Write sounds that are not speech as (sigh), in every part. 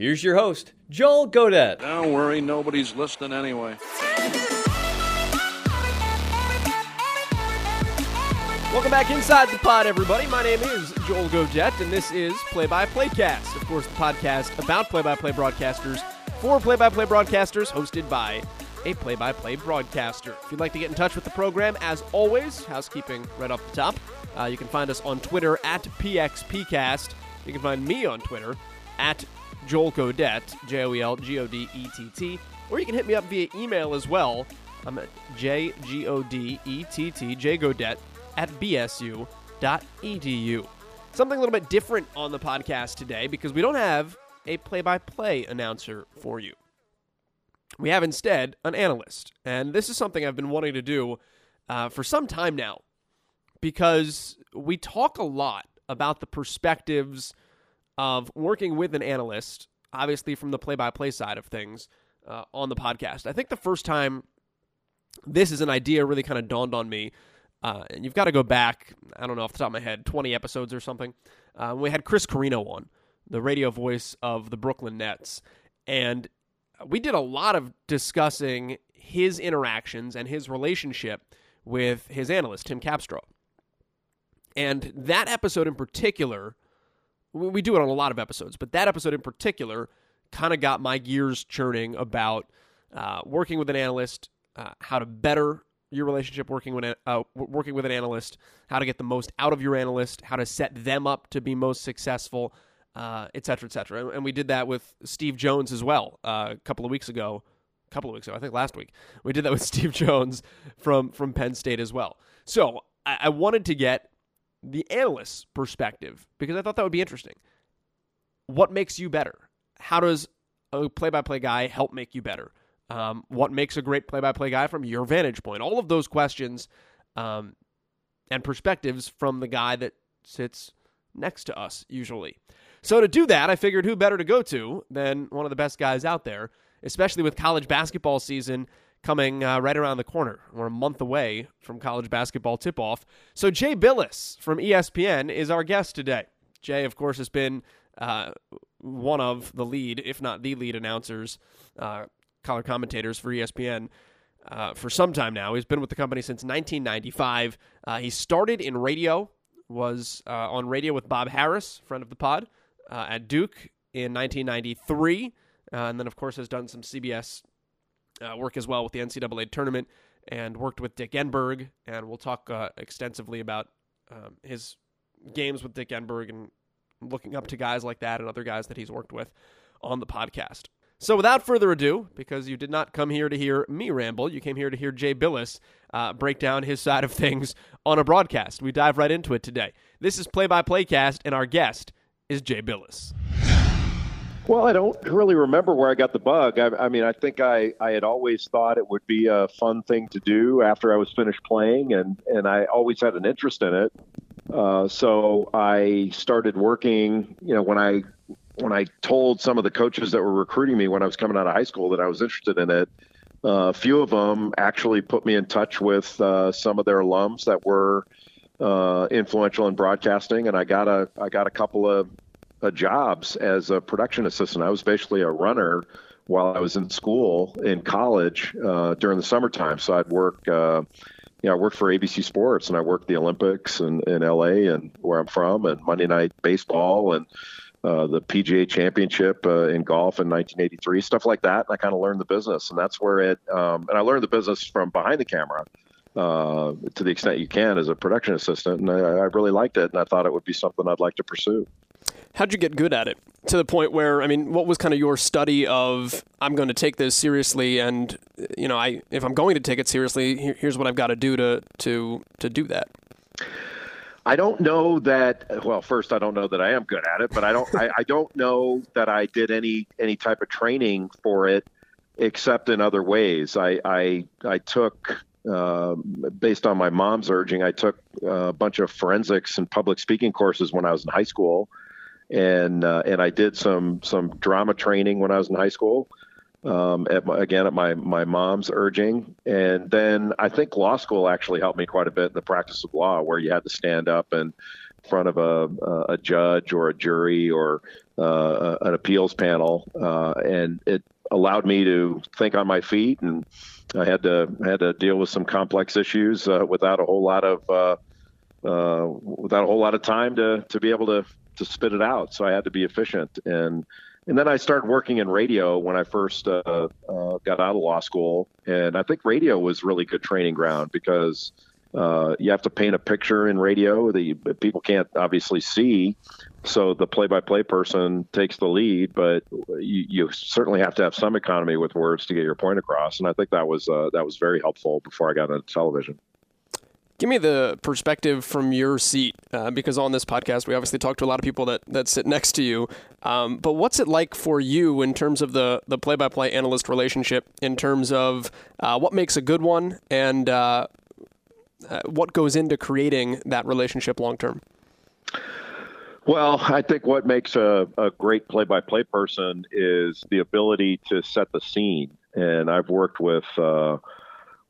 here's your host, Joel Godett. Don't worry, nobody's listening anyway. Welcome back inside the pod, everybody. My name is Joel Godett, and this is Play by Play Cast. Of course, the podcast about play by play broadcasters for play by play broadcasters, hosted by a play by play broadcaster. If you'd like to get in touch with the program, as always, housekeeping right off the top, uh, you can find us on Twitter at PXPcast. You can find me on Twitter at Joel Godett, J O E L G O D E T T, or you can hit me up via email as well. I'm at J G O D E T T, J Godett, at bsu.edu. Something a little bit different on the podcast today because we don't have a play by play announcer for you. We have instead an analyst. And this is something I've been wanting to do uh, for some time now because we talk a lot about the perspectives of working with an analyst, obviously from the play by play side of things uh, on the podcast. I think the first time this is an idea really kind of dawned on me, uh, and you've got to go back, I don't know off the top of my head, 20 episodes or something. Uh, we had Chris Carino on, the radio voice of the Brooklyn Nets. And we did a lot of discussing his interactions and his relationship with his analyst, Tim Capstraw. And that episode in particular, we do it on a lot of episodes, but that episode in particular kind of got my gears churning about uh, working with an analyst, uh, how to better your relationship working with uh, working with an analyst, how to get the most out of your analyst, how to set them up to be most successful, uh, et cetera, et cetera. And, and we did that with Steve Jones as well uh, a couple of weeks ago. A couple of weeks ago, I think last week, we did that with (laughs) Steve Jones from from Penn State as well. So I, I wanted to get the analyst's perspective because I thought that would be interesting. What makes you better? How does a play-by-play guy help make you better? Um, what makes a great play-by-play guy from your vantage point? All of those questions um, and perspectives from the guy that sits next to us usually. So to do that, I figured who better to go to than one of the best guys out there, especially with college basketball season coming uh, right around the corner. We're a month away from college basketball tip-off. So Jay Bilas from ESPN is our guest today. Jay, of course, has been uh, one of the lead, if not the lead announcers, uh, color commentators for ESPN uh, for some time now. He's been with the company since 1995. Uh, he started in radio, was uh, on radio with Bob Harris, friend of the pod, at Duke in 1993, uh, and then, of course, has done some CBS uh, work as well with the NCAA tournament and worked with Dick Enberg. And we'll talk uh, extensively about um, his games with Dick Enberg and looking up to guys like that and other guys that he's worked with on the podcast. So, without further ado, because you did not come here to hear me ramble, you came here to hear Jay Bilas uh, break down his side of things on a broadcast. We dive right into it today. This is Play by Playcast, and our guest is Jay Bilas. Well, I don't really remember where I got the bug. I, I mean, I think I, I had always thought it would be a fun thing to do after I was finished playing, and, and I always had an interest in it. Uh, so I started working. You know, when I when I told some of the coaches that were recruiting me when I was coming out of high school that I was interested in it, uh, a few of them actually put me in touch with uh, some of their alums that were uh, influential in broadcasting, and I got a I got a couple of uh, jobs as a production assistant. I was basically a runner while I was in school in college uh, during the summertime. So I'd work, uh, you know, I worked for ABC Sports and I worked the Olympics in, in LA and where I'm from and Monday Night Baseball and uh, the PGA Championship uh, in golf in 1983, stuff like that. And I kind of learned the business, and that's where it. Um, and I learned the business from behind the camera uh, to the extent you can as a production assistant, and I, I really liked it, and I thought it would be something I'd like to pursue. How'd you get good at it to the point where I mean, what was kind of your study of I'm going to take this seriously, and you know, I if I'm going to take it seriously, here, here's what I've got to do to to to do that. I don't know that. Well, first, I don't know that I am good at it, but I don't. I, I don't know that I did any any type of training for it, except in other ways. I I, I took. Uh, based on my mom's urging, I took a bunch of forensics and public speaking courses when I was in high school, and uh, and I did some some drama training when I was in high school um, at my, again at my my mom's urging, and then I think law school actually helped me quite a bit in the practice of law, where you had to stand up in front of a a judge or a jury or uh, an appeals panel, uh, and it allowed me to think on my feet, and I had to had to deal with some complex issues uh, without a whole lot of uh, uh, without a whole lot of time to to be able to to spit it out. So I had to be efficient and and then I started working in radio when I first uh, uh, got out of law school, and I think radio was really good training ground because uh, you have to paint a picture in radio that people can't obviously see. So the play-by-play person takes the lead, but you, you, certainly have to have some economy with words to get your point across. And I think that was uh, that was very helpful before I got into television. Give me the perspective from your seat, uh, because on this podcast we obviously talk to a lot of people that, that sit next to you. Um, but what's it like for you in terms of the the play by play analyst relationship, in terms of uh, what makes a good one and uh, uh what goes into creating that relationship long term? Well, I think what makes a, a great play by play person is the ability to set the scene. And I've worked with uh,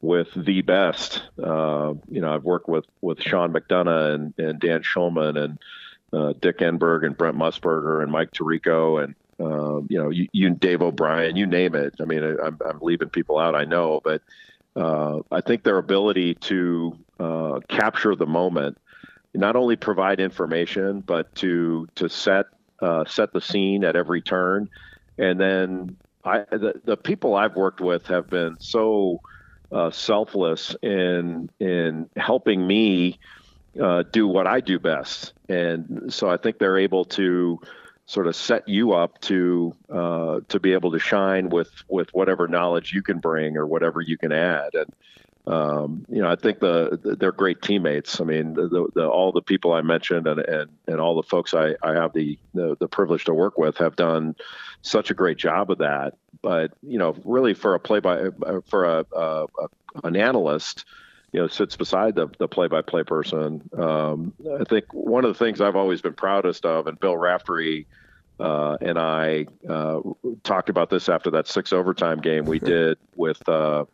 with the best. Uh, you know, I've worked with with Sean McDonough and, and Dan Shulman and uh, Dick Enberg and Brent Musburger and Mike Tirico and uh, you know you, you, Dave O'Brien, you name it. I mean, I'm, I'm leaving people out, I know, but uh, I think their ability to uh, capture the moment, not only provide information, but to to set uh, set the scene at every turn, and then I the, the people I've worked with have been so uh, selfless in in helping me uh, do what I do best, and so I think they're able to sort of set you up to uh, to be able to shine with with whatever knowledge you can bring or whatever you can add, and um, you know, I think the, the, they're great teammates. I mean, the, the, all the people I mentioned and, and, and all the folks I, I have the, the, the privilege to work with have done such a great job of that. But you know, really for a play by for a, a, a an analyst, you know, sits beside the the play by play person. Um, I think one of the things I've always been proudest of, and Bill Raftery. Uh, and I uh, talked about this after that six overtime game we did with uh,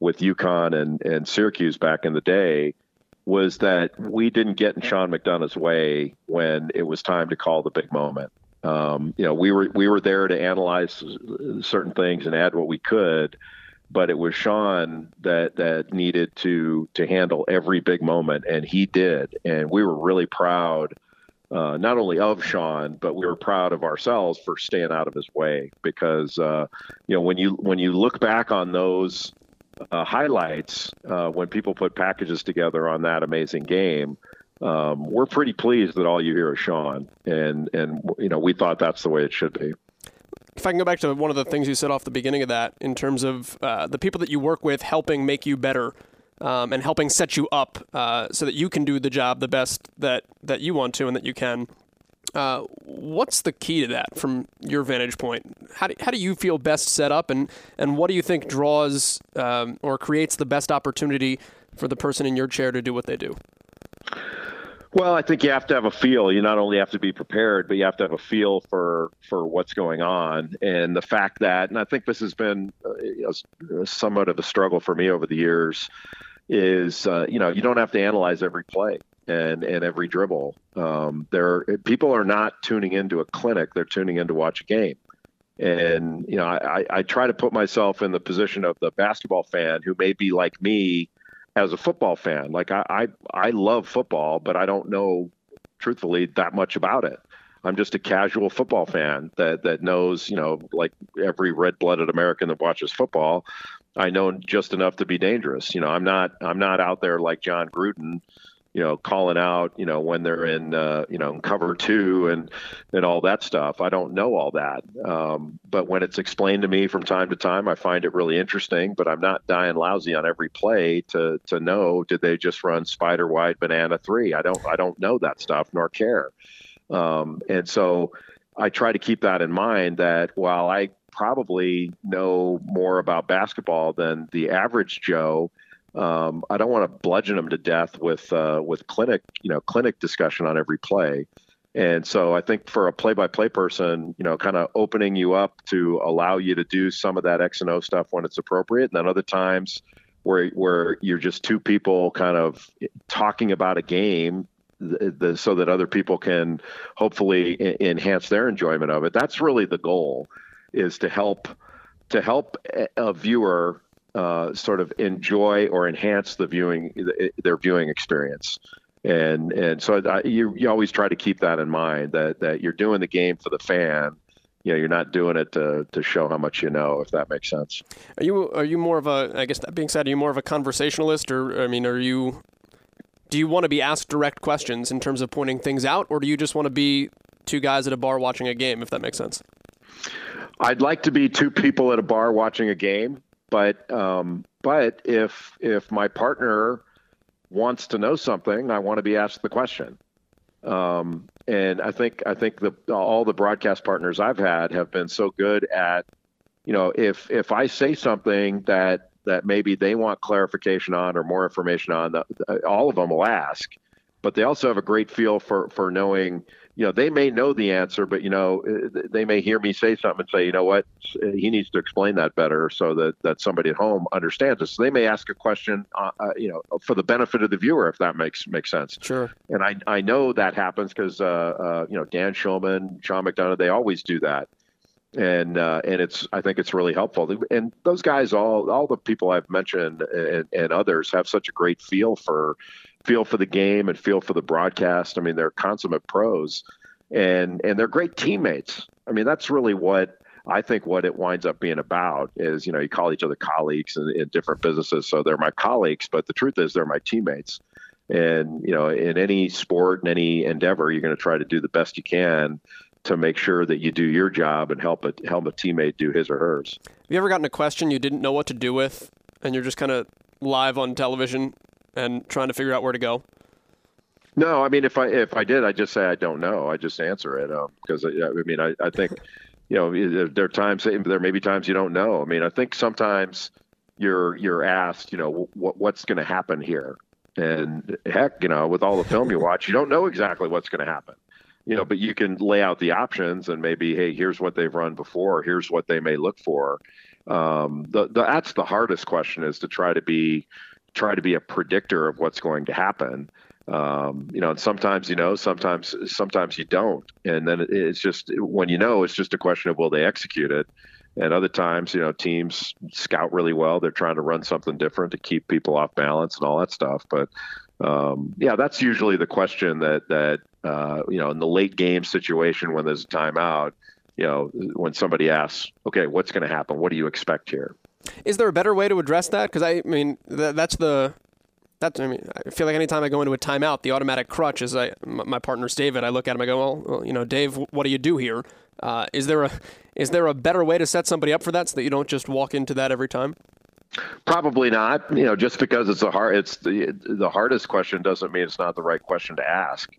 with UConn and, and Syracuse back in the day was that we didn't get in Sean McDonough's way when it was time to call the big moment. Um, you know, we were we were there to analyze certain things and add what we could, but it was Sean that that needed to to handle every big moment, and he did, and we were really proud. Uh, not only of Sean, but we were proud of ourselves for staying out of his way because uh, you know when you when you look back on those uh, highlights uh, when people put packages together on that amazing game. Um, we're pretty pleased that all you hear is Sean, and and you know we thought that's the way it should be. If I can go back to one of the things you said off the beginning of that, in terms of uh, the people that you work with helping make you better, um, and helping set you up uh, so that you can do the job the best that that you want to and that you can. Uh, what's the key to that from your vantage point? How do, how do you feel best set up, and, and what do you think draws um, or creates the best opportunity for the person in your chair to do what they do? Well, I think you have to have a feel. You not only have to be prepared, but you have to have a feel for for what's going on, and the fact that, and I think this has been uh, somewhat of a struggle for me over the years, is uh, you know you don't have to analyze every play and and every dribble. Um, there, people are not tuning into a clinic; they're tuning in to watch a game. And you know, I, I try to put myself in the position of the basketball fan who may be like me as a football fan. Like I, I, I love football, but I don't know, truthfully, that much about it. I'm just a casual football fan that that knows, you know, like every red-blooded American that watches football, I know just enough to be dangerous. You know, I'm not I'm not out there like Jon Gruden, you know, calling out, you know, when they're in, uh, you know, in cover two and and all that stuff. I don't know all that, um, but when it's explained to me from time to time, I find it really interesting. But I'm not dying lousy on every play to to know did they just run spider wide banana three? I don't I don't know that stuff nor care, um, and so I try to keep that in mind. That while I probably know more about basketball than the average Joe um, I don't want to bludgeon them to death with uh, with clinic, you know, clinic discussion on every play. And so I think for a play-by-play person, you know, kind of opening you up to allow you to do some of that X and O stuff when it's appropriate, and then other times where where you're just two people kind of talking about a game the, the, so that other people can hopefully I- enhance their enjoyment of it. That's really the goal, is to help to help a viewer uh, sort of enjoy or enhance the viewing their viewing experience. And and so I, you you always try to keep that in mind that that you're doing the game for the fan. You know, you're not doing it to, to show how much you know, if that makes sense. Are you are you more of a? I guess that being said, are you more of a conversationalist, or I mean, are you? Do you want to be asked direct questions in terms of pointing things out, or do you just want to be two guys at a bar watching a game, if that makes sense? I'd like to be two people at a bar watching a game. But um, but if if my partner wants to know something, I want to be asked the question. Um, and I think I think the all the broadcast partners I've had have been so good at, you know, if if I say something that that maybe they want clarification on or more information on, the, all of them will ask. But they also have a great feel for for knowing you know, they may know the answer, but you know, uh, they may hear me say something and say, you know what, he needs to explain that better so that that somebody at home understands it. So they may ask a question, uh, uh, you know, for the benefit of the viewer, if that makes makes sense. Sure. And I I know that happens because uh, uh, you know Dan Shulman, Sean McDonough, they always do that. And uh, and it's I think it's really helpful. And those guys, all all the people I've mentioned and, and others, have such a great feel for feel for the game and feel for the broadcast. I mean, they're consummate pros, and and they're great teammates. I mean, that's really what I think what it winds up being about is you know you call each other colleagues in, in different businesses, so they're my colleagues, but the truth is they're my teammates. And you know, in any sport, in any endeavor, you're going to try to do the best you can to make sure that you do your job and help a help a teammate do his or hers. Have you ever gotten a question you didn't know what to do with, and you're just kind of live on television and trying to figure out where to go? No, I mean if I if I did, I just say I don't know. I just answer it because um, I, I, mean I, I think you know there are times there may be times you don't know. I mean I think sometimes you're you're asked you know what what's going to happen here, and heck you know with all the film you watch you don't know exactly what's going to happen. You know, but you can lay out the options and maybe hey here's what they've run before, here's what they may look for. Um, the, the that's the hardest question is to try to be try to be a predictor of what's going to happen. Um, you know, and sometimes you know, sometimes sometimes you don't, and then it's just when you know, it's just a question of will they execute it. And other times, you know, teams scout really well. They're trying to run something different to keep people off balance and all that stuff. But um, yeah, that's usually the question that that uh, you know in the late game situation when there's a timeout. You know, when somebody asks, "Okay, what's going to happen? What do you expect here?" Is there a better way to address that? Because I mean, th- that's the that's I mean, I feel like anytime I go into a timeout, the automatic crutch is I my partner's David. I look at him, I go, well, well you know, Dave, what do you do here? Uh, is there a is there a better way to set somebody up for that so that you don't just walk into that every time? Probably not. You know, just because it's a hard, it's the the hardest question doesn't mean it's not the right question to ask.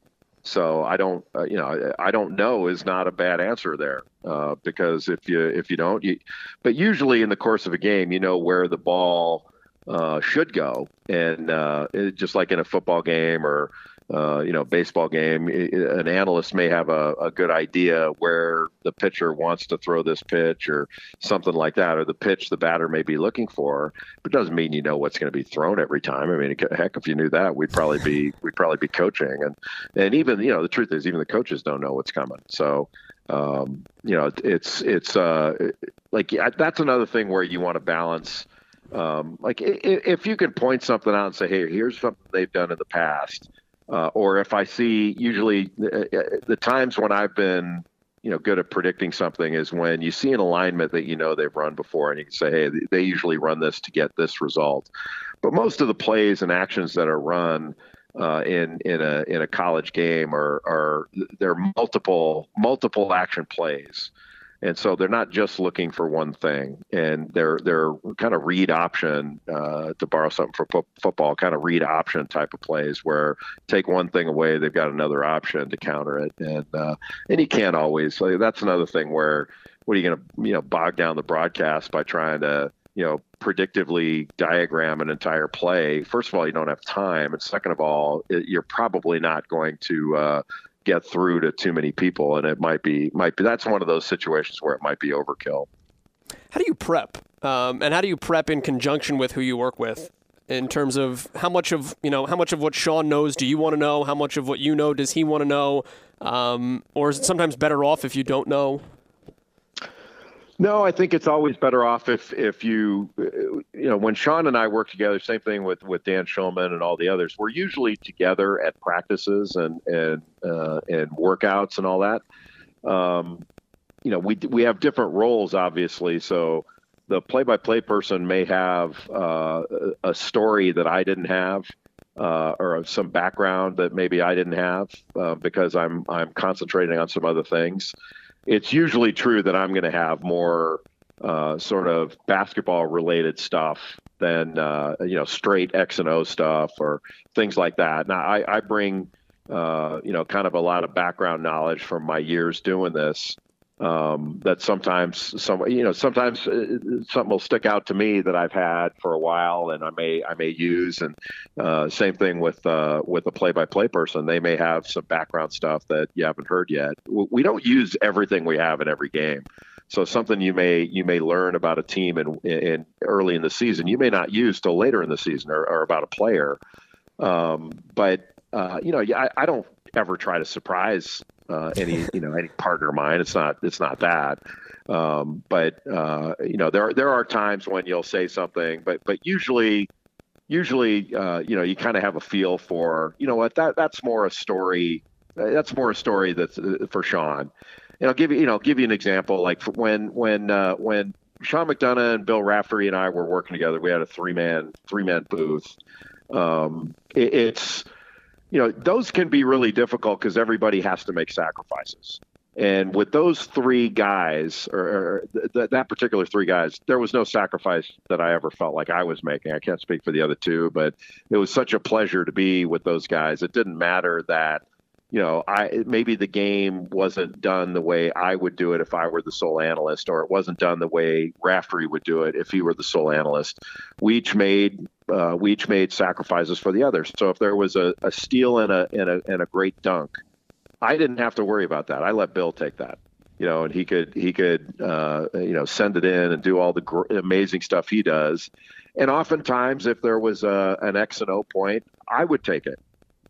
So I don't, uh, you know, I don't know is not a bad answer there uh, because if you if you don't, you, but usually in the course of a game, you know where the ball uh, should go, and uh, just like in a football game or uh, you know, baseball game, an analyst may have a, a, good idea where the pitcher wants to throw this pitch or something like that, or the pitch the batter may be looking for. But it doesn't mean you know what's going to be thrown every time. I mean, heck, if you knew that, we'd probably be (laughs) we'd probably be coaching, and and even you know the truth is even the coaches don't know what's coming. So um, you know, it's it's uh, like that's another thing where you want to balance. Um, like if you can point something out and say, "Hey, here's something they've done in the past," uh, or if I see usually the, uh, uh, the, times when I've been you know good at predicting something is when you see an alignment that you know they've run before and you can say hey they usually run this to get this result. But most of the plays and actions that are run uh, in in a in a college game or or there are multiple multiple action plays and so they're not just looking for one thing and they're they're kind of read option uh, to borrow something for fo- football kind of read option type of plays where take one thing away they've got another option to counter it. And uh, and you can't always so that's another thing where what are you going to you know bog down the broadcast by trying to you know predictively diagram an entire play? First of all you don't have time and second of all it, you're probably not going to uh, get through to too many people and it might be might be that's one of those situations where it might be overkill. How do you prep um, and how do you prep in conjunction with who you work with in terms of how much of you know how much of what Sean knows do you want to know? How much of what you know does he want to know? Um, or is it sometimes better off if you don't know no, I think it's always better off if if you you know when Sean and I work together. Same thing with with Dan Shulman and all the others. We're usually together at practices and and uh, and workouts and all that. Um, you know, we we have different roles, obviously. So the play-by-play person may have uh, a story that I didn't have. Uh, or some background that maybe I didn't have uh, because I'm I'm concentrating on some other things it's usually true that I'm going to have more uh, sort of basketball related stuff than uh, you know straight X and O stuff or things like that. Now I, I bring uh, you know kind of a lot of background knowledge from my years doing this, um, that sometimes some you know sometimes uh, something will stick out to me that I've had for a while and I may I may use. And uh, same thing with uh, with a play by play person. They may have some background stuff that you haven't heard yet. We don't use everything we have in every game. So something you may you may learn about a team in, in early in the season you may not use till later in the season or, or about a player. Um, but uh, you know I, I don't ever try to surprise uh, any you know any partner of mine. It's not it's not that. Um, but uh, you know there there are times when you'll say something, but but usually usually uh, you know you kind of have a feel for you know what that that's more a story that's more a story that's uh, for Sean. And I'll give you you know give you an example like when when uh, when Sean McDonough and Bill Raftery and I were working together, we had a three man three man booth. Um, it, it's you know, those can be really difficult because everybody has to make sacrifices. And with those three guys, or, or th- that particular three guys, there was no sacrifice that I ever felt like I was making. I can't speak for the other two, but it was such a pleasure to be with those guys. It didn't matter that you know, I maybe the game wasn't done the way I would do it if I were the sole analyst, or it wasn't done the way Raftery would do it if he were the sole analyst. We each made uh, we each made sacrifices for the others. So if there was a, a steal and a, and a and a great dunk, I didn't have to worry about that. I let Bill take that, you know, and he could he could uh, you know send it in and do all the gr- amazing stuff he does. And oftentimes, if there was a, an X and O point, I would take it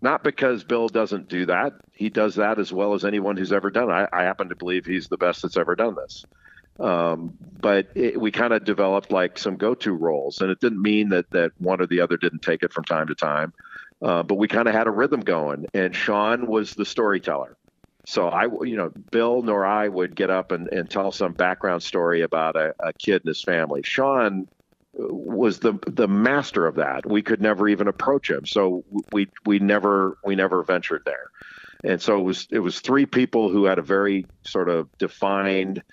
not because Bill doesn't do that. He does that as well as anyone who's ever done it. I, I happen to believe he's the best that's ever done this. Um, but it, we kind of developed like some go-to roles, and it didn't mean that that one or the other didn't take it from time to time. Uh, but we kind of had a rhythm going, and Sean was the storyteller. So I, you know, Bill nor I would get up and, and tell some background story about a, a kid and his family. Sean was the the master of that. We could never even approach him, so we we never we never ventured there. And so it was it was three people who had a very sort of defined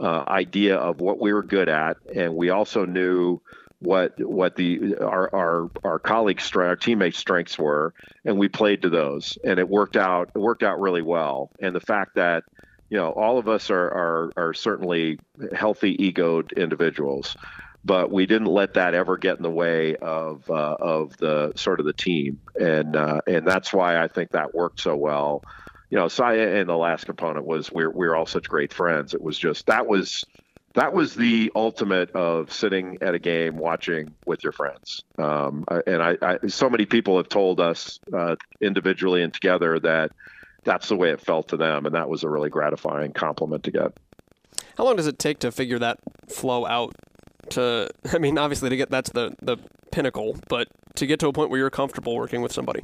uh, idea of what we were good at, and we also knew what what the our our our colleagues' our teammates' strengths were, and we played to those, and it worked out. It worked out really well. And the fact that you know all of us are are, are certainly healthy egoed individuals but we didn't let that ever get in the way of uh, of the sort of the team, and uh, and that's why I think that worked so well. You know, Saya and the last component was we're we're all such great friends. It was just that was that was the ultimate of sitting at a game watching with your friends. Um, and I, I, so many people have told us uh, individually and together that that's the way it felt to them, and that was a really gratifying compliment to get. How long does it take to figure that flow out to I mean obviously to get that's the the pinnacle, but to get to a point where you're comfortable working with somebody.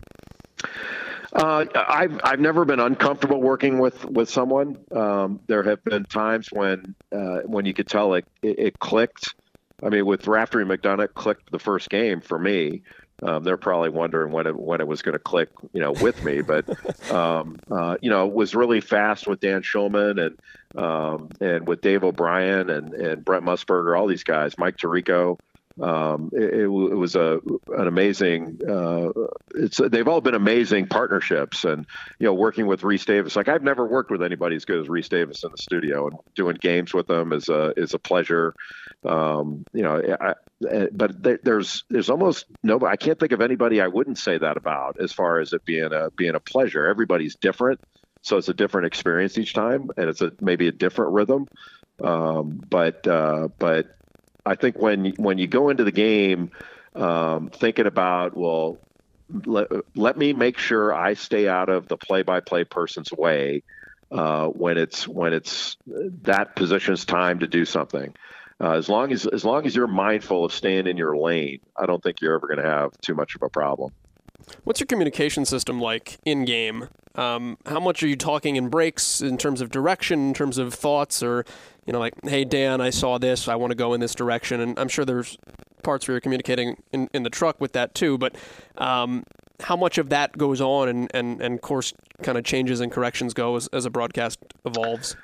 Uh, I've I've never been uncomfortable working with with someone. Um, there have been times when uh, when you could tell it, it, it clicked. I mean, with Raftery McDonough, clicked the first game for me. Um, they're probably wondering when it when it was going to click, you know, with me. But (laughs) um, uh, you know, it was really fast with Dan Shulman and um, and with Dave O'Brien and and Brent Musburger, all these guys, Mike Tirico. Um, it, it, it, was a an amazing. Uh, it's they've all been amazing partnerships, and you know, working with Rece Davis. Like I've never worked with anybody as good as Rece Davis in the studio, and doing games with them is a is a pleasure. Um, you know, I, I, but there, there's there's almost nobody. I can't think of anybody I wouldn't say that about as far as it being a being a pleasure. Everybody's different, so it's a different experience each time, and it's a maybe a different rhythm. Um, but uh, but I think when when you go into the game um, thinking about well, let, let me make sure I stay out of the play-by-play person's way uh, when it's when it's that position's time to do something. Uh, as long as as long as you're mindful of staying in your lane, I don't think you're ever going to have too much of a problem. What's your communication system like in game? Um, how much are you talking in breaks in terms of direction, in terms of thoughts, or you know, like, hey Dan, I saw this, I want to go in this direction, and I'm sure there's parts where you're communicating in, in the truck with that too. But um, how much of that goes on, and and and course kind of changes and corrections go as, as a broadcast evolves?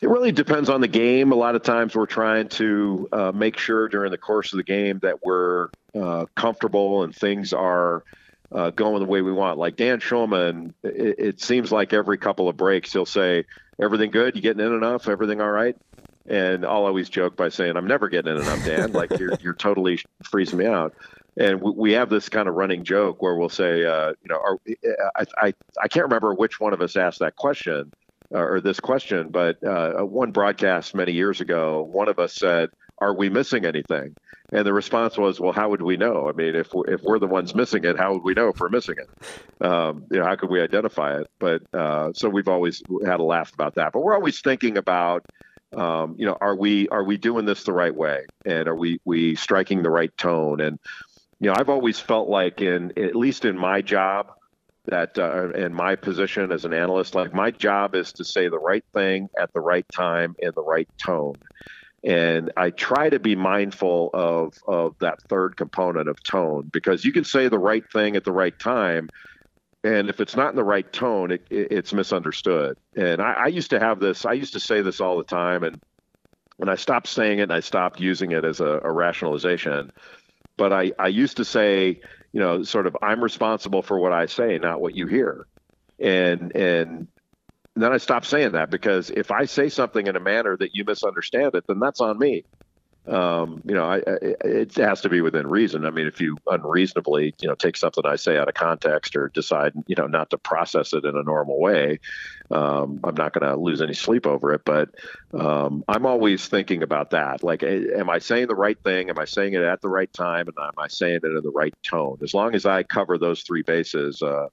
It really depends on the game. A lot of times we're trying to uh, make sure during the course of the game that we're uh, comfortable and things are uh, going the way we want. Like Dan Shulman, it, it, seems like every couple of breaks he'll say, "Everything good? You getting in enough? Everything all right?" And I'll always joke by saying, "I'm never getting in enough, Dan. like you're (laughs) you're totally freezing me out." And we, we have this kind of running joke where we'll say, uh, you know, are, I, I I can't remember which one of us asked that question uh, or this question, but uh, one broadcast many years ago, one of us said, "Are we missing anything?" And the response was, "Well, how would we know? I mean, if we're, if we're the ones missing it, how would we know if we're missing it? Um, you know, how could we identify it?" But uh, so we've always had a laugh about that. But we're always thinking about, um, you know, are we are we doing this the right way, and are we we striking the right tone? And you know, I've always felt like in at least in my job that uh, in my position as an analyst, like my job is to say the right thing at the right time in the right tone and I try to be mindful of of that third component of tone because you can say the right thing at the right time, and if it's not in the right tone, it, it, it's misunderstood. And I, I used to have this. I used to say this all the time, and when I stopped saying it, and I stopped using it as a, a rationalization. But I, I used to say, you know, sort of, I'm responsible for what I say, not what you hear and and and then I stop saying that because if I say something in a manner that you misunderstand it, then that's on me. Um, you know, I, I, it has to be within reason. I mean, if you unreasonably, you know, take something I say out of context or decide, you know, not to process it in a normal way, um, I'm not going to lose any sleep over it. But um, I'm always thinking about that. Like, am I saying the right thing? Am I saying it at the right time? And am I saying it in the right tone? As long as I cover those three bases, uh,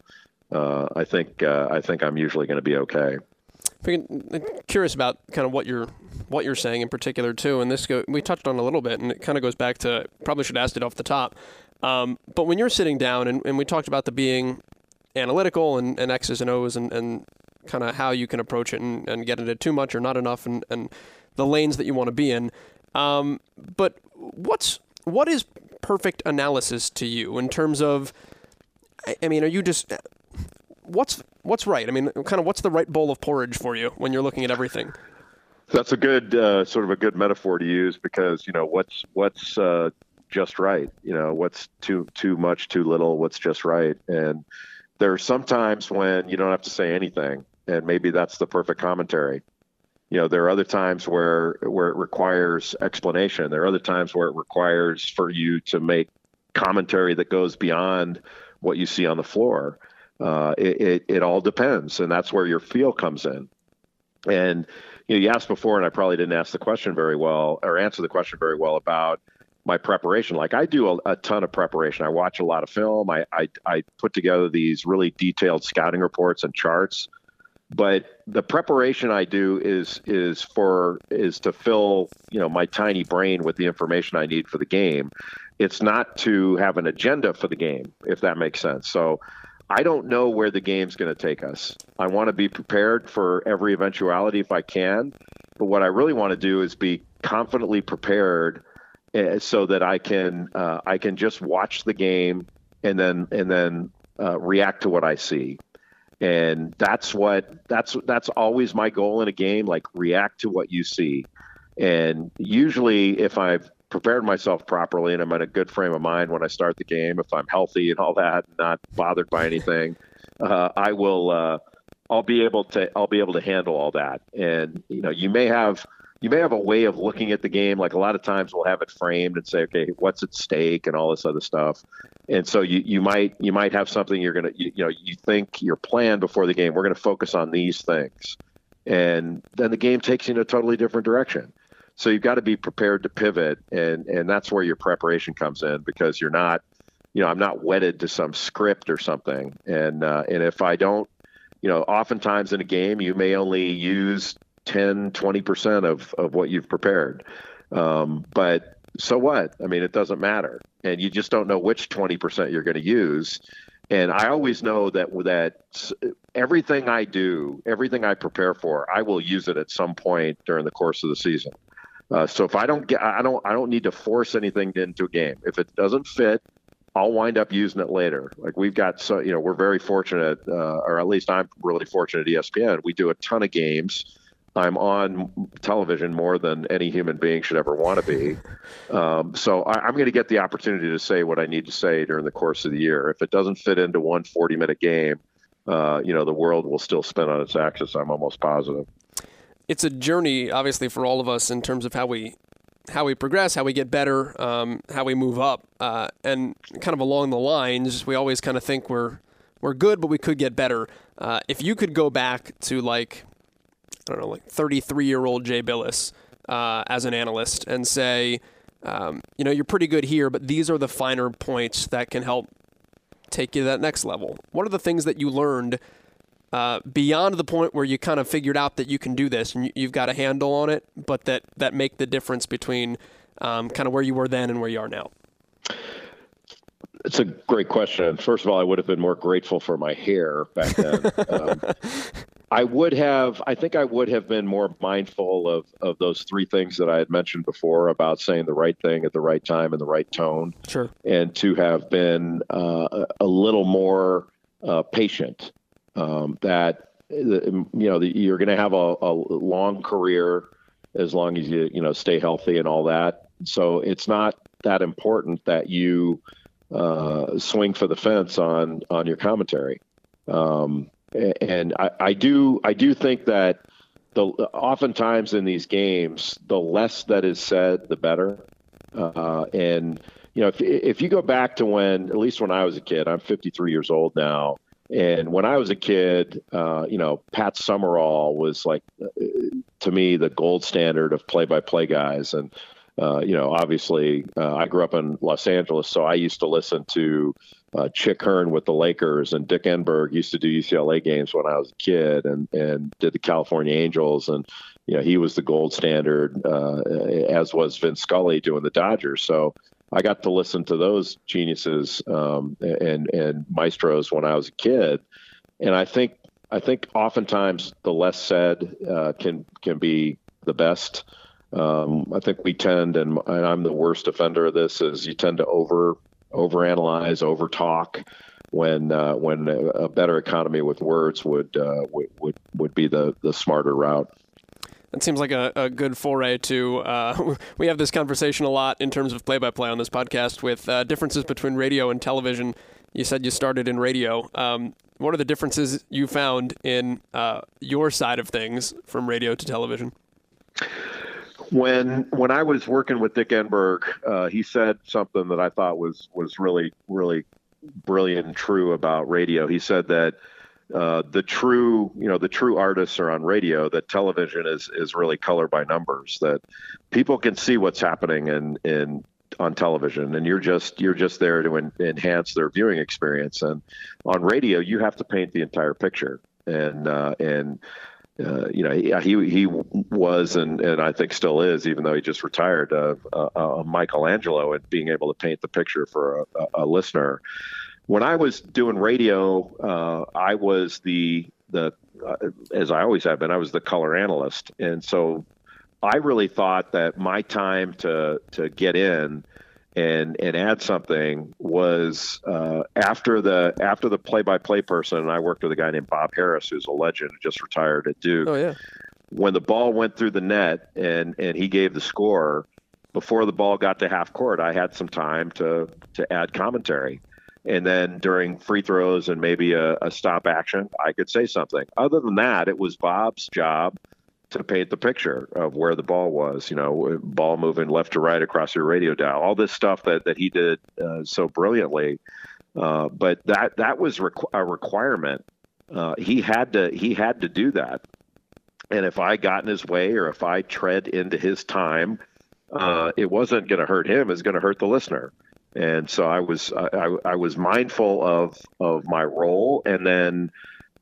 uh, I think uh, I think I'm usually going to be okay. I'm curious about kind of what you're what you're saying in particular too, and this go, we touched on a little bit, and it kind of goes back to probably should ask it off the top. Um, but when you're sitting down, and, and we talked about the being analytical and, and X's and O's, and, and kind of how you can approach it and, and get into too much or not enough, and, and the lanes that you want to be in. Um, but what's what is perfect analysis to you in terms of? I mean, are you just what's what's right? I mean, kind of what's the right bowl of porridge for you when you're looking at everything? That's a good uh, sort of a good metaphor to use because you know what's what's uh, just right. You know what's too too much, too little. What's just right, and there are some times when you don't have to say anything, and maybe that's the perfect commentary. You know, there are other times where where it requires explanation. There are other times where it requires for you to make commentary that goes beyond what you see on the floor uh, it, it, it all depends, and that's where your feel comes in. And you know, you asked before, and I probably didn't ask the question very well or answer the question very well about my preparation. Like I do a, a ton of preparation. I watch a lot of film. I, I I put together these really detailed scouting reports and charts. But the preparation I do is is for is to fill you know my tiny brain with the information I need for the game. It's not to have an agenda for the game, if that makes sense. So I don't know where the game's going to take us. I want to be prepared for every eventuality if I can. But what I really want to do is be confidently prepared uh, so that I can uh, I can just watch the game and then and then uh, react to what I see. And that's what that's that's always my goal in a game. Like react to what you see. And usually, if I've prepared myself properly and I'm in a good frame of mind when I start the game, if I'm healthy and all that, not bothered by anything, uh, I will. Uh, I'll be able to. I'll be able to handle all that. And you know, you may have you may have a way of looking at the game. Like a lot of times, we'll have it framed and say, okay, what's at stake and all this other stuff. And so you, you might you might have something you're gonna you, you know you think your plan before the game. We're to focus on these things, and then the game takes you in a totally different direction. So you've got to be prepared to pivot, and and that's where your preparation comes in because you're not, you know, I'm not wedded to some script or something. And uh, and if I don't, you know, oftentimes in a game you may only use 10, 20% of, of what you've prepared. Um, but so what? I mean, it doesn't matter. And you just don't know which 20% you're going to use. And I always know that that everything I do, everything I prepare for, I will use it at some point during the course of the season. Uh, so if I don't get, I don't, I don't need to force anything into a game. If it doesn't fit, I'll wind up using it later. Like we've got so, you know, we're very fortunate, uh, or at least I'm really fortunate at ESPN. We do a ton of games I'm on television more than any human being should ever want to be. Um, so I, am going to get the opportunity to say what I need to say during the course of the year. If it doesn't fit into one 40 minute game, uh, you know, the world will still spin on its axis. I'm almost positive. It's a journey, obviously, for all of us in terms of how we how we progress, how we get better, um, how we move up, uh, and kind of along the lines, we always kind of think we're we're good, but we could get better. Uh, if you could go back to like I don't know, like 33 year old Jay Bilas uh, as an analyst and say, um, you know, you're pretty good here, but these are the finer points that can help take you to that next level. What are the things that you learned uh, beyond the point where you kind of figured out that you can do this and you've got a handle on it, but that, that make the difference between um, kind of where you were then and where you are now? It's a great question. First of all, I would have been more grateful for my hair back then. (laughs) um, I would have, I think I would have been more mindful of, of those three things that I had mentioned before about saying the right thing at the right time and the right tone. Sure. And to have been uh, a little more uh, patient. Um, that, you know, the, you're going to have a, a long career as long as you, you know, stay healthy and all that. So it's not that important that you uh, swing for the fence on, on your commentary. Um, and I, I do I do think that the oftentimes in these games, the less that is said, the better. Uh, and you know, if if you go back to when, at least when I was a kid, I'm 53 years old now, and when I was a kid, uh, you know, Pat Summerall was like, uh, to me, the gold standard of play-by-play guys, and uh, you know, obviously, uh, I grew up in Los Angeles, so I used to listen to uh, Chick Hearn with the Lakers, and Dick Enberg used to do UCLA games when I was a kid, and and did the California Angels, and you know he was the gold standard, uh, as was Vin Scully doing the Dodgers. So I got to listen to those geniuses um, and and maestros when I was a kid, and I think I think oftentimes the less said uh, can can be the best. Um, I think we tend, and I'm the worst offender of this, is you tend to over overanalyze, overtalk, when uh, when a better economy with words would uh, would, would would be the the smarter route. That seems like a, a good foray to. Uh, (laughs) we have this conversation a lot in terms of play by play on this podcast with uh, differences between radio and television. You said you started in radio. Um, what are the differences you found in uh, your side of things from radio to television? when when I was working with Dick Enberg, uh, he said something that I thought was was really really brilliant and true about radio. He said that uh, the true you know the true artists are on radio. That television is is really color by numbers. That people can see what's happening in in on television and you're just you're just there to en- enhance their viewing experience and on radio you have to paint the entire picture and uh, and uh, you know, he, he was and, and I think still is, even though he just retired, uh, uh, uh, Michelangelo at being able to paint the picture for a, a listener. When I was doing radio, uh, I was the the uh, as I always have been, I was the color analyst, and so I really thought that my time to to get in and and add something was uh, after the after the play by play person and I worked with a guy named Bob Harris who's a legend just retired at Duke. Oh yeah. When the ball went through the net and and he gave the score before the ball got to half court, I had some time to to add commentary. And then during free throws and maybe a, a stop action, I could say something. Other than that, it was Bob's job to paint the picture of where the ball was, you know, ball moving left to right across your radio dial, all this stuff that, that he did uh, so brilliantly. Uh, but that that was requ- a requirement. Uh, he had to he had to do that. And if I got in his way or if I tread into his time, uh, it wasn't going to hurt him. It's going to hurt the listener. And so I was I, I was mindful of of my role, and then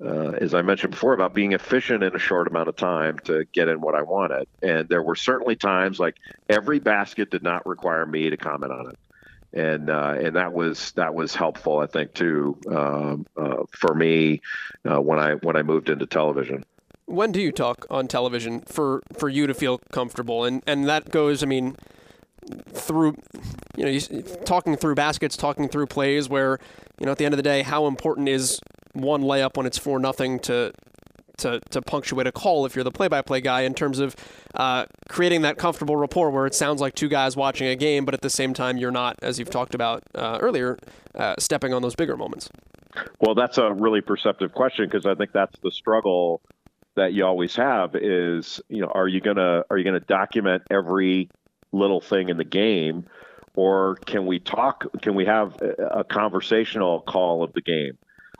uh, as I mentioned before, about being efficient in a short amount of time to get in what I wanted. And there were certainly times like every basket did not require me to comment on it. And uh, and that was that was helpful, I think, too, um, uh, for me uh, when I when I moved into television. When do you talk on television for, for you to feel comfortable? And and that goes, I mean, through you know talking through baskets, talking through plays where you know at the end of the day, how important is one layup when it's four nothing to to to punctuate a call if you're the play-by-play guy in terms of uh, creating that comfortable rapport where it sounds like two guys watching a game, but at the same time you're not, as you've talked about uh, earlier, uh, stepping on those bigger moments. Well, that's a really perceptive question because I think that's the struggle that you always have is you know are you gonna are you gonna document every little thing in the game or can we talk can we have a conversational call of the game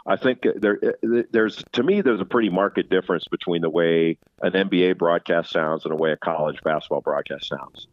I think there, there's to me there's a pretty marked difference between the way an NBA broadcast sounds and the way a college basketball broadcast sounds.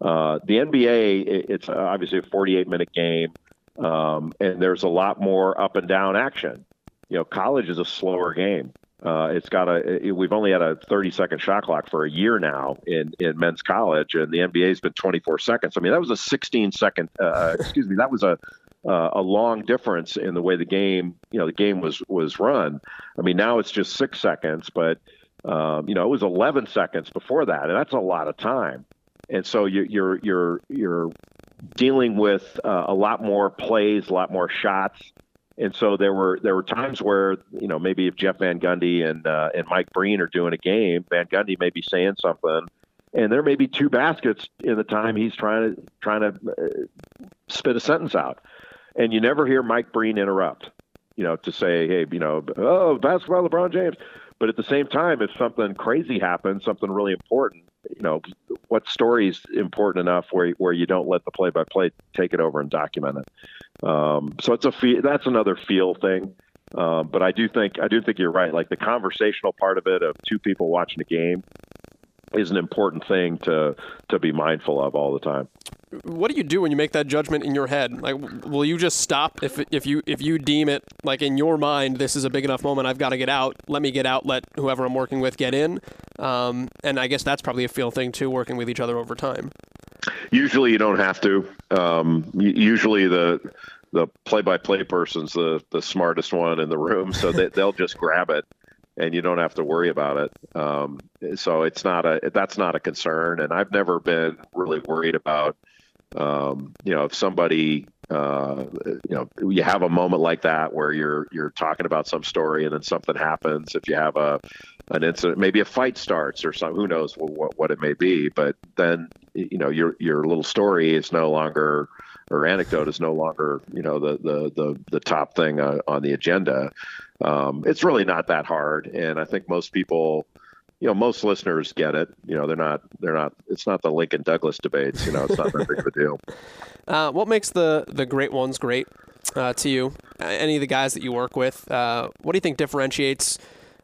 Uh, the NBA, it's obviously a 48 minute game, um, and there's a lot more up and down action. You know, college is a slower game. Uh, it's got a. It, we've only had a 30 second shot clock for a year now in in men's college, and the NBA's been 24 seconds. I mean, that was a 16 second. Uh, excuse me, that was a uh, a long difference in the way the game, you know, the game was was run. I mean, now it's just six seconds, but um, you know, it was 11 seconds before that, and that's a lot of time. And so you, you're you're you're dealing with uh, a lot more plays, a lot more shots. And so there were there were times where you know maybe if Jeff Van Gundy and uh, and Mike Breen are doing a game, Van Gundy may be saying something, and there may be two baskets in the time he's trying to trying to uh, spit a sentence out and you never hear Mike Breen interrupt, you know, to say, hey, you know, oh, basketball, LeBron James. But at the same time, if something crazy happens, something really important, you know, what story is important enough where where you don't let the play-by-play take it over and document it. Um, so it's a that's another feel thing. Um, but I do think I do think you're right. Like the conversational part of it of two people watching a game is an important thing to to be mindful of all the time what do you do when you make that judgment in your head? Like, will you just stop if if you if you deem it like in your mind this is a big enough moment? I've got to get out. Let me get out. Let whoever I'm working with get in. Um, and I guess that's probably a feel thing too, working with each other over time. Usually, you don't have to. Um, usually, the the play-by-play person's the the smartest one in the room, so they, (laughs) they'll just grab it and you don't have to worry about it. Um, so it's not a that's not a concern, and I've never been really worried about um, you know, if somebody, uh, you know, you have a moment like that where you're you're talking about some story and then something happens. If you have a an incident, maybe a fight starts or some, who knows what what it may be. But then, you know, your your little story is no longer or anecdote is no longer, you know, the the the, the top thing uh, on the agenda. Um, it's really not that hard, and I think most people you know, most listeners get it. You know, they're not, they're not, it's not the Lincoln Douglas debates. You know, it's not that big of a deal. (laughs) Uh, what makes the, the great ones great uh, to you? Any of the guys that you work with, uh, what do you think differentiates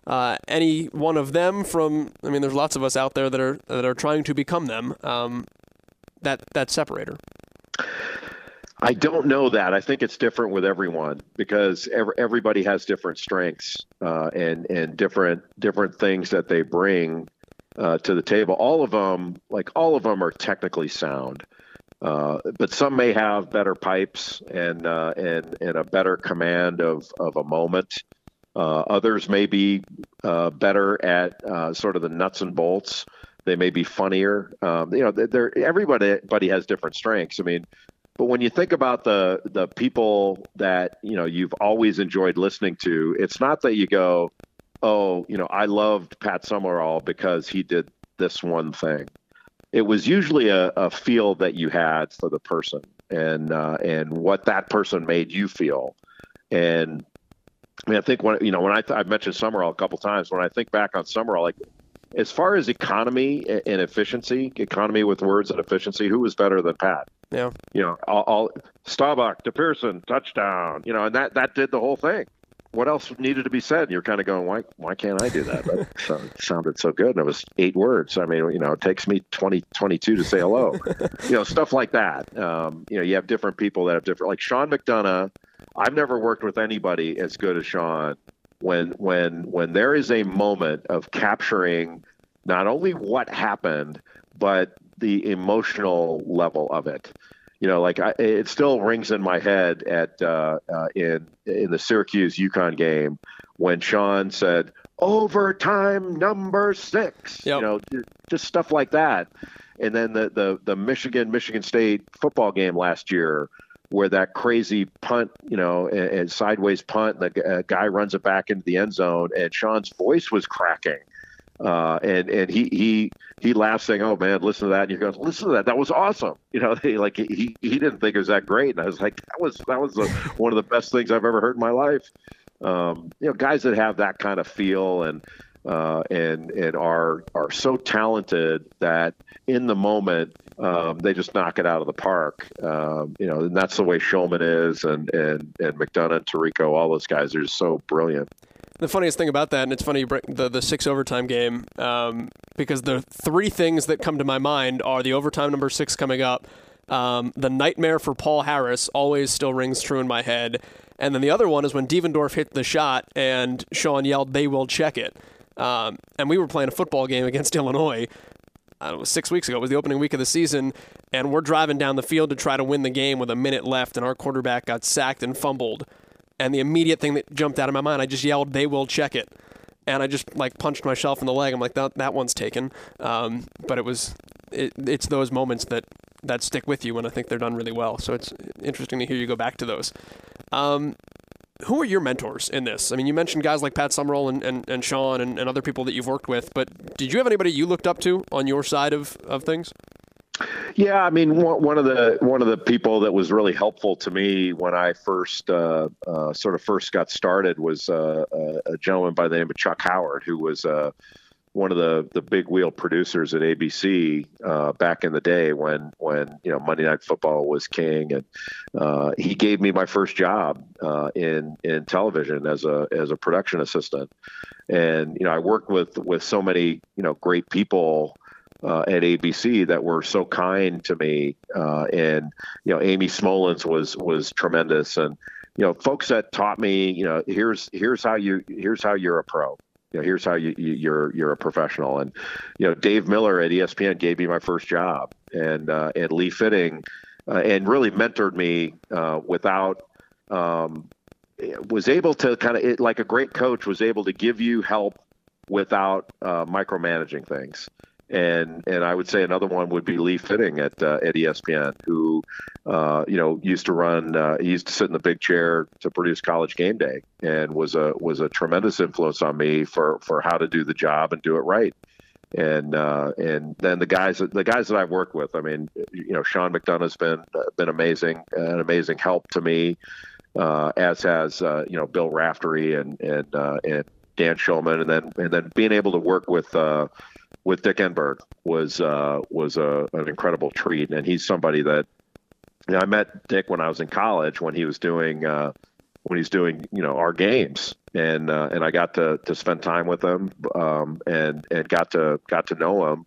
uh, any one of them from, I mean, there's lots of us out there that are, that are trying to become them, um, that, that separator? I don't know that. I think it's different with everyone because every, everybody has different strengths uh, and and different different things that they bring uh, to the table. All of them, like all of them, are technically sound, uh, but some may have better pipes and uh, and and a better command of of a moment. Uh, others may be uh, better at sort of the nuts and bolts. They may be funnier. Um, you know, they're, everybody everybody has different strengths. I mean but when you think about the the people that you know you've always enjoyed listening to, it's not that you go, oh, you know, I loved Pat Summerall because he did this one thing. It was usually a, a feel that you had for the person and uh, and what that person made you feel. And I mean, I think when you know when I th- I've mentioned Summerall a couple times. When I think back on Summerall, like as far as economy and efficiency, economy with words and efficiency, who was better than Pat? Yeah. You know, all, all Staubach to Pearson touchdown. You know, and that that did the whole thing. What else needed to be said? You're kind of going, why why can't I do that? That (laughs) so, it sounded so good. And it was eight words. I mean, you know, it takes me 20, 22 to say hello. (laughs) you know, stuff like that. Um, you know, you have different people that have different. Like Sean McDonough. I've never worked with anybody as good as Sean when when when there is a moment of capturing not only what happened but the emotional level of it you know like I, it still rings in my head at uh, uh, in in the Syracuse UConn game when Sean said overtime number 6 Yep. you know just stuff like that and then the the the Michigan Michigan State football game last year where that crazy punt, you know, and, and sideways punt, the uh, guy runs it back into the end zone, and Sean's voice was cracking. Uh, and and he he he laughs saying, "Oh man, listen to that!" And he goes, "Listen to that! That was awesome!" You know, (laughs) he, like he he didn't think it was that great, and I was like, "That was that was the, one of the best things I've ever heard in my life." Um, you know, guys that have that kind of feel and uh, and and are are so talented that in the moment um, they just knock it out of the park. Um, you know, and that's the way Shulman is, and and and McDonough, Tirico, all those guys are just so brilliant. The funniest thing about that, and it's funny you bring the the six overtime game, um, because the three things that come to my mind are the overtime number six coming up, um, the nightmare for Paul Harris always still rings true in my head, and then the other one is when Devendorf hit the shot and Sean yelled, "They will check it," um, and we were playing a football game against (laughs) Illinois. I don't know, six weeks ago. It was the opening week of the season, and we're driving down the field to try to win the game with a minute left, and our quarterback got sacked and fumbled. And the immediate thing that jumped out of my mind, I just yelled, "They will check it," and I just like punched myself in the leg. I'm like, "That that one's taken." Um, but it was, it, it's those moments that that stick with you, and I think they're done really well. So it's interesting to hear you go back to those. Um, who are your mentors in this? I mean, you mentioned guys like Pat Summerall and, and, and Sean and, and other people that you've worked with, but did you have anybody you looked up to on your side of, of things? Yeah, I mean, one of the one of the people that was really helpful to me when I first uh, uh, sort of first got started was uh, a, a gentleman by the name of Chuck Howard, who was uh, one of the the big wheel producers at ABC uh, back in the day when when you know Monday Night Football was king, and uh, he gave me my first job uh, in in television as a as a production assistant, and you know I worked with with so many you know great people uh, at ABC that were so kind to me. Uh, and you know, Amy Smolens was was tremendous, and you know, folks that taught me, you know, here's here's how you here's how you're a pro. You know, here's how you, you you're you're a professional. And you know, Dave Miller at ESPN gave me my first job, and uh, and Lee Fitting, uh, and really mentored me uh, without. Um, was able to kind of like a great coach was able to give you help without uh, micromanaging things and and I would say another one would be Lee Fitting at uh, at ESPN, who uh, you know used to run, uh, he used to sit in the big chair to produce College Game Day, and was a was a tremendous influence on me for for how to do the job and do it right. And uh, and then the guys the guys that I've worked with, I mean, you know, Sean McDonough's been been amazing, an amazing help to me, uh, as has uh, you know Bill Raftery and and uh, and Dan Shulman, and then and then being able to work with. With Dick Enberg was uh, was a, an incredible treat, and he's somebody that you know, I met Dick when I was in college when he was doing uh, when he's doing you know our games, and uh, and I got to, to spend time with him um, and and got to got to know him.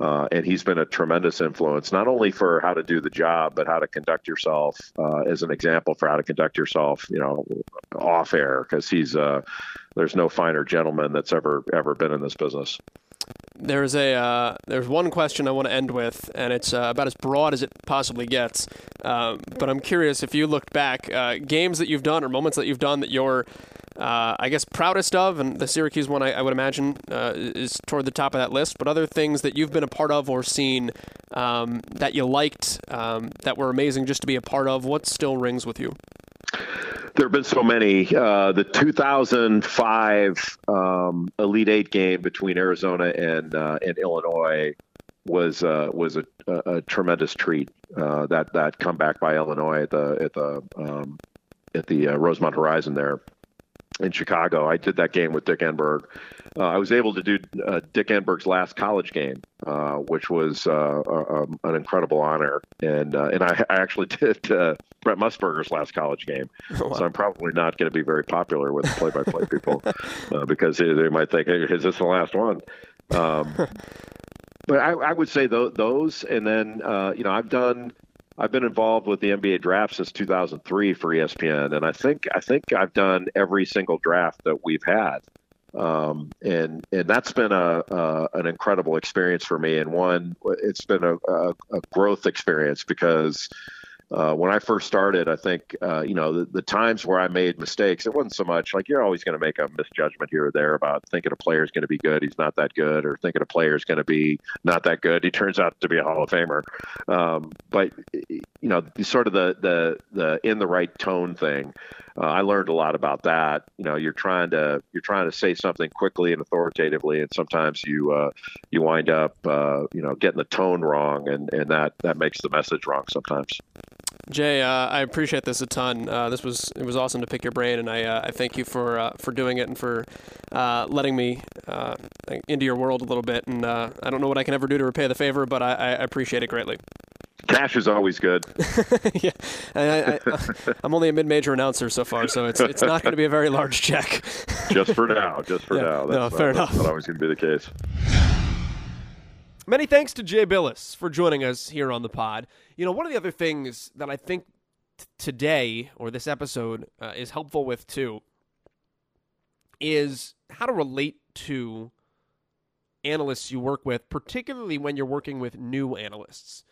Uh, and he's been a tremendous influence, not only for how to do the job, but how to conduct yourself uh, as an example for how to conduct yourself, you know, off air. Because he's uh, there's no finer gentleman that's ever ever been in this business. There's a uh, there's one question I want to end with, and it's uh, about as broad as it possibly gets. Um, but I'm curious if you looked back, uh, games that you've done or moments that you've done that you're uh, I guess, proudest of, and the Syracuse one I, I would imagine uh, is toward the top of that list. But other things that you've been a part of or seen um, that you liked, um, that were amazing just to be a part of, what still rings with you? There have been so many. Uh, the 2005 um, Elite Eight game between Arizona and uh, and Illinois was uh, was a, a, a, tremendous treat. Uh, that that comeback by Illinois at the at the um, at the uh, Rosemont Horizon there in Chicago. I did that game with Dick Enberg. Uh, I was able to do uh, Dick Enberg's last college game, uh, which was uh, um, an incredible honor, and uh, and I, (laughs) I, actually did uh, Brent Musburger's last college game. Oh, (laughs) wow. So I'm probably not going to be very popular with play-by-play (laughs) people because they, they, might think, hey, "Is this the last one?" Um, but I, I, would say th- those, and then you know I've done I've been involved with the NBA draft since 2003 for ESPN, and I think I think I've done every single draft that we've had, um, and and that's been a, a, an incredible experience for me, and one it's been a, a, a growth experience because uh, when I first started, I think uh, you know the, the, times where I made mistakes, it wasn't so much like you're always going to make a misjudgment here or there about thinking a player is going to be good, he's not that good, or thinking a player is going to be not that good, he turns out to be a Hall of Famer. Um, but you know, sort of the the the in the right tone thing. Uh, I learned a lot about that. You know, you're trying to you're trying to say something quickly and authoritatively, and sometimes you uh, you wind up uh, you know getting the tone wrong, and, and that that makes the message wrong sometimes. Jay, uh, I appreciate this a ton. Uh, this was it was awesome to pick your brain, and I, uh, I thank you for uh, for doing it and for uh, letting me uh, into your world a little bit. And I don't know what I can ever do to repay the favor, but I, I appreciate it greatly. Cash is always good. (laughs) yeah, I, am (laughs) only a mid-major announcer so far, so it's it's not going to be a very large check. (laughs) just for now, just for yeah, now. That's no, fair not, enough. That's not always going to be the case. Many thanks to Jay Bilas for joining us here on the pod. You know, one of the other things that I think t- today or this episode uh, is helpful with too is how to relate to analysts you work with, particularly when you're working with new analysts.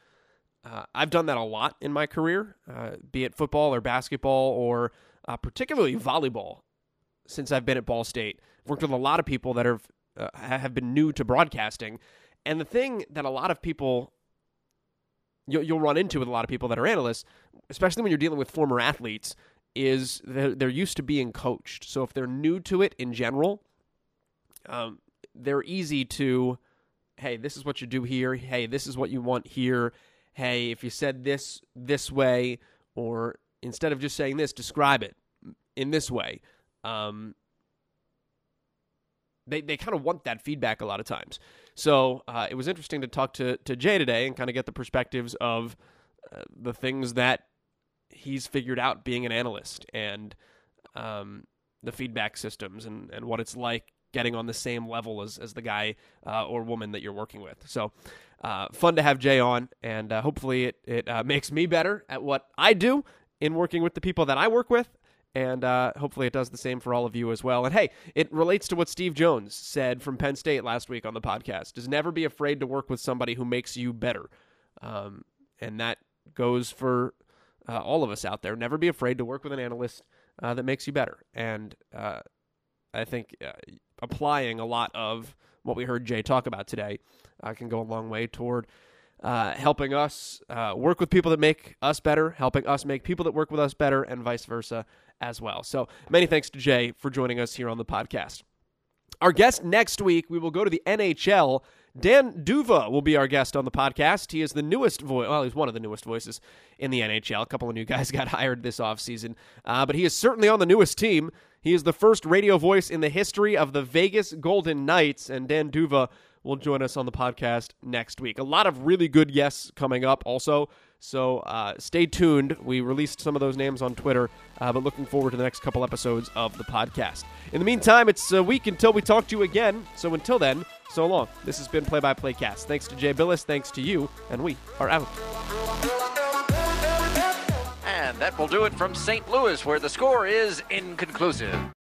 Uh, I've done that a lot in my career, uh, be it football or basketball or uh, particularly volleyball. Since I've been at Ball State, I've worked with a lot of people that have uh, have been new to broadcasting, and the thing that a lot of people you'll, you'll run into with a lot of people that are analysts, especially when you're dealing with former athletes, is they're, they're used to being coached. So if they're new to it in general, um, they're easy to, hey, this is what you do here. Hey, this is what you want here. Hey, if you said this this way, or instead of just saying this, describe it in this way. Um, they they kind of want that feedback a lot of times. So uh, it was interesting to talk to to Jay today and kind of get the perspectives of uh, the things that he's figured out being an analyst and um, the feedback systems and, and what it's like getting on the same level as, as the guy uh, or woman that you're working with. So uh, fun to have Jay on, and uh, hopefully it, it uh, makes me better at what I do in working with the people that I work with and uh, hopefully it does the same for all of you as well. And hey, it relates to what Steve Jones said from Penn State last week on the podcast: is never be afraid to work with somebody who makes you better, um, and that goes for uh, all of us out there. Never be afraid to work with an analyst that makes you better, and I think applying a lot of what we heard Jay talk about today uh, can go a long way toward. Uh, helping us uh, work with people that make us better, helping us make people that work with us better, and vice versa as well. So many thanks to Jay for joining us here on the podcast. Our guest next week, we will go to the NHL. Dan D'Uva will be our guest on the podcast. He is the newest voice, well, he's one of the newest voices in the NHL. A couple of new guys (laughs) got hired this offseason, uh, but he is certainly on the newest team. He is the first radio voice in the history of the Vegas Golden Knights, and Dan D'Uva will join us on the podcast next week. A lot of really good yes coming up also. So uh, stay tuned. We released some of those names on Twitter, uh, but looking forward to the next couple episodes of the podcast. In the meantime, it's a week until we talk to you again. So until then, so long. This has been Play by Play Cast. Thanks to Jay Bilas. thanks to you, and we are out. And that will do it from St. Louis, where the score is inconclusive.